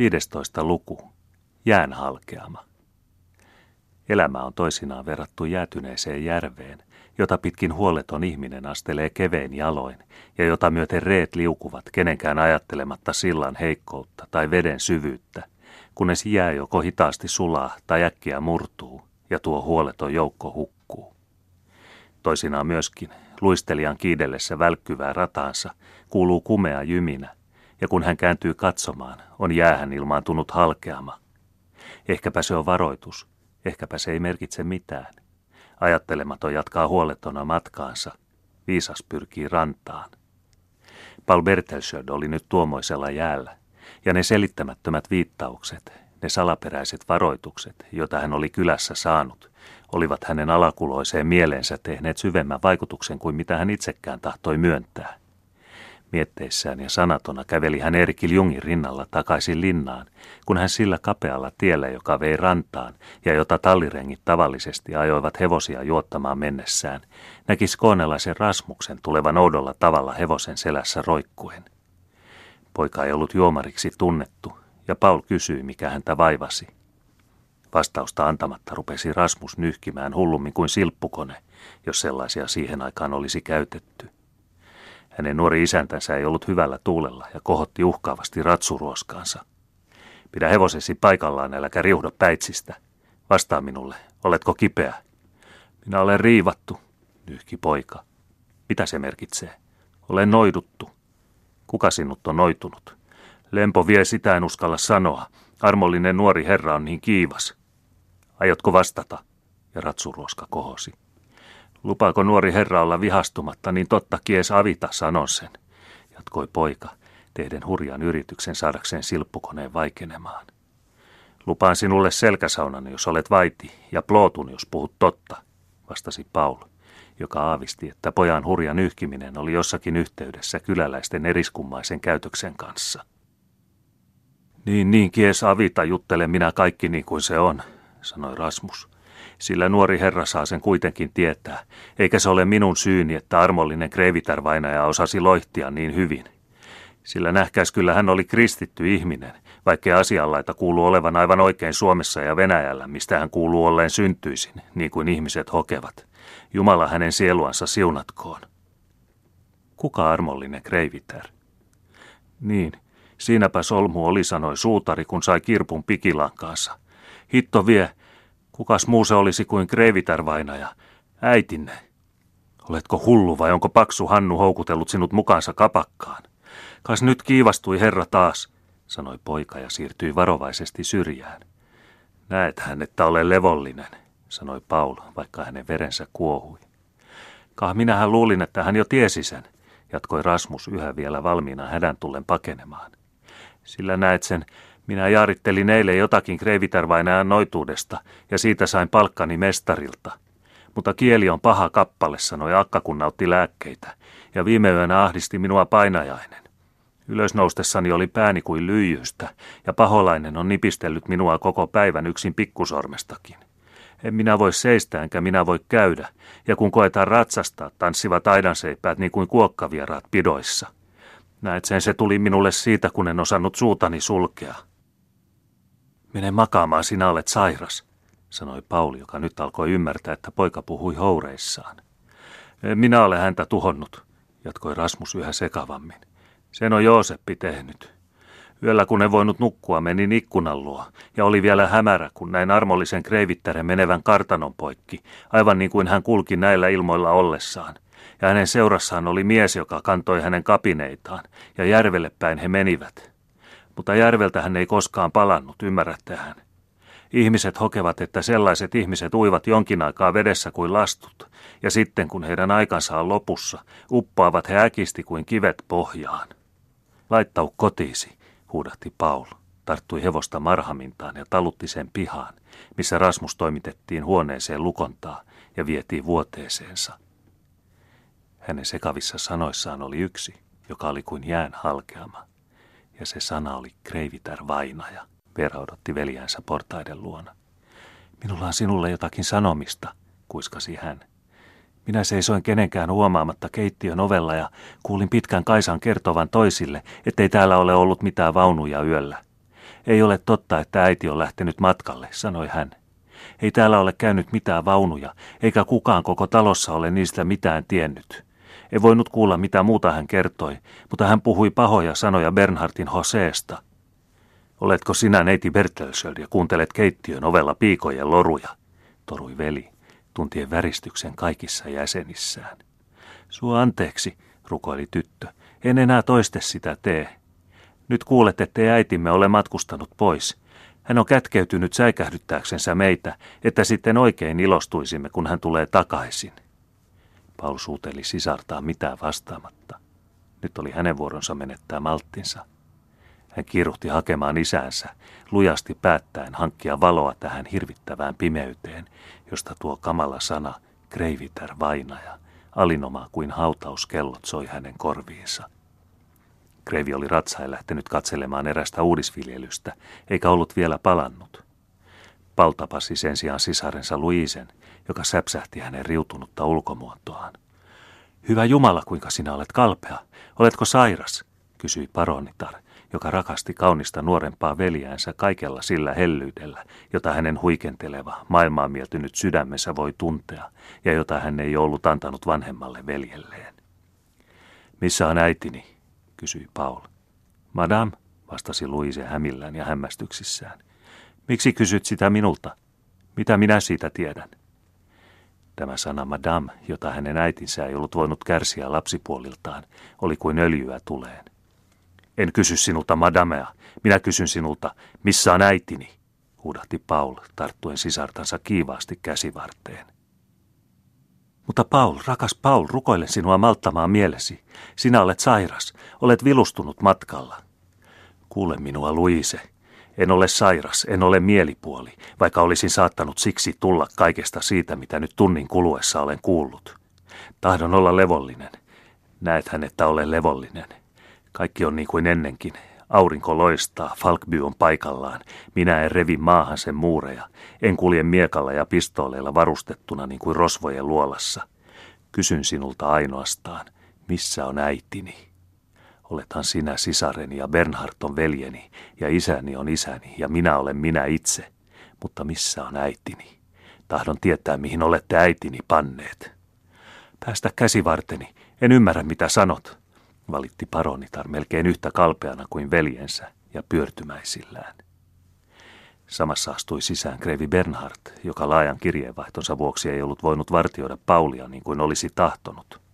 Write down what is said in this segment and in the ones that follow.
15. luku. Jään halkeama. Elämä on toisinaan verrattu jäätyneeseen järveen, jota pitkin huoleton ihminen astelee kevein jaloin ja jota myöten reet liukuvat kenenkään ajattelematta sillan heikkoutta tai veden syvyyttä, kunnes jää joko hitaasti sulaa tai äkkiä murtuu ja tuo huoleton joukko hukkuu. Toisinaan myöskin luistelijan kiidellessä välkkyvää rataansa kuuluu kumea jyminä, ja kun hän kääntyy katsomaan, on jäähän ilmaantunut halkeama. Ehkäpä se on varoitus, ehkäpä se ei merkitse mitään. Ajattelematon jatkaa huolettona matkaansa, viisas pyrkii rantaan. Paul Bertelsöld oli nyt tuomoisella jäällä, ja ne selittämättömät viittaukset, ne salaperäiset varoitukset, joita hän oli kylässä saanut, olivat hänen alakuloiseen mieleensä tehneet syvemmän vaikutuksen kuin mitä hän itsekään tahtoi myöntää. Mietteissään ja sanatona käveli hän Erkil Jungin rinnalla takaisin linnaan, kun hän sillä kapealla tiellä, joka vei rantaan ja jota tallirengit tavallisesti ajoivat hevosia juottamaan mennessään, näki skoonelaisen Rasmuksen tulevan oudolla tavalla hevosen selässä roikkuen. Poika ei ollut juomariksi tunnettu, ja Paul kysyi, mikä häntä vaivasi. Vastausta antamatta rupesi Rasmus nyhkimään hullummin kuin silppukone, jos sellaisia siihen aikaan olisi käytetty – hänen nuori isäntänsä ei ollut hyvällä tuulella ja kohotti uhkaavasti ratsuruoskaansa. Pidä hevosesi paikallaan, äläkä riuhda päitsistä. Vastaa minulle, oletko kipeä? Minä olen riivattu, nyhki poika. Mitä se merkitsee? Olen noiduttu. Kuka sinut on noitunut? Lempo vie sitä en uskalla sanoa. Armollinen nuori herra on niin kiivas. Aiotko vastata? Ja ratsuruoska kohosi. Lupaako nuori herra olla vihastumatta, niin totta kies avita, sanon sen, jatkoi poika, tehden hurjan yrityksen saadakseen silppukoneen vaikenemaan. Lupaan sinulle selkäsaunan, jos olet vaiti, ja plootun, jos puhut totta, vastasi Paul, joka aavisti, että pojan hurjan yhkiminen oli jossakin yhteydessä kyläläisten eriskummaisen käytöksen kanssa. Niin, niin, kies avita, juttele minä kaikki niin kuin se on, sanoi Rasmus sillä nuori herra saa sen kuitenkin tietää, eikä se ole minun syyni, että armollinen kreivitärvainaja osasi loihtia niin hyvin. Sillä nähkäis kyllä hän oli kristitty ihminen, vaikkei asianlaita kuuluu olevan aivan oikein Suomessa ja Venäjällä, mistä hän kuuluu olleen syntyisin, niin kuin ihmiset hokevat. Jumala hänen sieluansa siunatkoon. Kuka armollinen kreivitär? Niin, siinäpä solmu oli, sanoi suutari, kun sai kirpun pikilankaansa. Hitto vie, Kukas muu se olisi kuin kreivitärvainaja, äitinne? Oletko hullu vai onko paksu Hannu houkutellut sinut mukaansa kapakkaan? Kas nyt kiivastui herra taas, sanoi poika ja siirtyi varovaisesti syrjään. Näet hän, että olen levollinen, sanoi Paul, vaikka hänen verensä kuohui. Kah minähän luulin, että hän jo tiesi sen, jatkoi Rasmus yhä vielä valmiina hädän tullen pakenemaan. Sillä näet sen, minä jaarittelin eilen jotakin kreivitärvainajan noituudesta ja siitä sain palkkani mestarilta. Mutta kieli on paha kappale, sanoi Akka, kun nautti lääkkeitä, ja viime yönä ahdisti minua painajainen. Ylösnoustessani oli pääni kuin lyijystä, ja paholainen on nipistellyt minua koko päivän yksin pikkusormestakin. En minä voi seistä enkä minä voi käydä, ja kun koetaan ratsastaa, tanssivat aidanseipäät niin kuin kuokkavieraat pidoissa. Näet sen se tuli minulle siitä, kun en osannut suutani sulkea. Mene makaamaan, sinä olet sairas, sanoi Pauli, joka nyt alkoi ymmärtää, että poika puhui houreissaan. Minä olen häntä tuhonnut, jatkoi Rasmus yhä sekavammin. Sen on Jooseppi tehnyt. Yöllä kun en voinut nukkua, menin ikkunan luo, ja oli vielä hämärä, kun näin armollisen kreivittären menevän kartanon poikki, aivan niin kuin hän kulki näillä ilmoilla ollessaan. Ja hänen seurassaan oli mies, joka kantoi hänen kapineitaan, ja järvelle päin he menivät mutta järveltä hän ei koskaan palannut, ymmärrättehän. Ihmiset hokevat, että sellaiset ihmiset uivat jonkin aikaa vedessä kuin lastut, ja sitten kun heidän aikansa on lopussa, uppoavat he äkisti kuin kivet pohjaan. Laittau kotiisi, huudahti Paul, tarttui hevosta marhamintaan ja talutti sen pihaan, missä Rasmus toimitettiin huoneeseen lukontaa ja vietiin vuoteeseensa. Hänen sekavissa sanoissaan oli yksi, joka oli kuin jään halkeama ja se sana oli kreivitär vainaja. Vera odotti veljäänsä portaiden luona. Minulla on sinulle jotakin sanomista, kuiskasi hän. Minä seisoin kenenkään huomaamatta keittiön ovella ja kuulin pitkän Kaisan kertovan toisille, ettei täällä ole ollut mitään vaunuja yöllä. Ei ole totta, että äiti on lähtenyt matkalle, sanoi hän. Ei täällä ole käynyt mitään vaunuja, eikä kukaan koko talossa ole niistä mitään tiennyt. Ei voinut kuulla, mitä muuta hän kertoi, mutta hän puhui pahoja sanoja Bernhardin Hoseesta. Oletko sinä neiti Bertelsöld ja kuuntelet keittiön ovella piikojen loruja? torui veli, tuntien väristyksen kaikissa jäsenissään. Sua anteeksi, rukoili tyttö. En enää toiste sitä tee. Nyt kuulet, ettei äitimme ole matkustanut pois. Hän on kätkeytynyt säikähdyttääksensä meitä, että sitten oikein ilostuisimme, kun hän tulee takaisin. Paul suuteli sisartaa mitään vastaamatta. Nyt oli hänen vuoronsa menettää malttinsa. Hän kiiruhti hakemaan isänsä, lujasti päättäen hankkia valoa tähän hirvittävään pimeyteen, josta tuo kamala sana, kreivitär vainaja, alinoma kuin hautauskellot soi hänen korviinsa. Kreivi oli ratsain lähtenyt katselemaan erästä uudisviljelystä, eikä ollut vielä palannut. Paul tapasi sen sijaan sisarensa Luisen, joka säpsähti hänen riutunutta ulkomuotoaan. Hyvä Jumala, kuinka sinä olet kalpea. Oletko sairas? kysyi paronitar, joka rakasti kaunista nuorempaa veljäänsä kaikella sillä hellyydellä, jota hänen huikenteleva, maailmaan mieltynyt sydämensä voi tuntea ja jota hän ei ollut antanut vanhemmalle veljelleen. Missä on äitini? kysyi Paul. Madame, vastasi Luise hämillään ja hämmästyksissään. Miksi kysyt sitä minulta? Mitä minä siitä tiedän? Tämä sana madame, jota hänen äitinsä ei ollut voinut kärsiä lapsipuoliltaan, oli kuin öljyä tuleen. En kysy sinulta madamea, minä kysyn sinulta, missä on äitini, huudahti Paul, tarttuen sisartansa kiivaasti käsivarteen. Mutta Paul, rakas Paul, rukoilen sinua malttamaan mielesi. Sinä olet sairas, olet vilustunut matkalla. Kuule minua, Luise. En ole sairas, en ole mielipuoli, vaikka olisin saattanut siksi tulla kaikesta siitä, mitä nyt tunnin kuluessa olen kuullut. Tahdon olla levollinen. Näethän, että olen levollinen. Kaikki on niin kuin ennenkin. Aurinko loistaa, Falkby on paikallaan. Minä en revi maahan sen muureja. En kulje miekalla ja pistooleilla varustettuna niin kuin rosvojen luolassa. Kysyn sinulta ainoastaan, missä on äitini? Olethan sinä sisareni ja Bernhard on veljeni ja isäni on isäni ja minä olen minä itse. Mutta missä on äitini? Tahdon tietää, mihin olette äitini panneet. Päästä käsivarteni. En ymmärrä, mitä sanot valitti paronitar melkein yhtä kalpeana kuin veljensä ja pyörtymäisillään. Samassa astui sisään Kreivi Bernhard, joka laajan kirjeenvaihtonsa vuoksi ei ollut voinut vartioida Paulia niin kuin olisi tahtonut.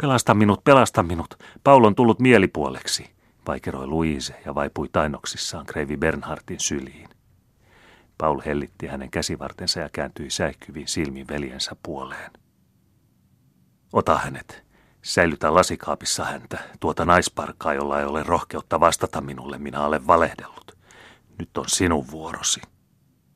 Pelasta minut, pelasta minut, Paul on tullut mielipuoleksi, vaikeroi Luise ja vaipui tainoksissaan Kreivi Bernhardin syliin. Paul hellitti hänen käsivartensa ja kääntyi säikkyviin silmin veljensä puoleen. Ota hänet, Säilytä lasikaapissa häntä, tuota naisparkaa, jolla ei ole rohkeutta vastata minulle, minä olen valehdellut. Nyt on sinun vuorosi.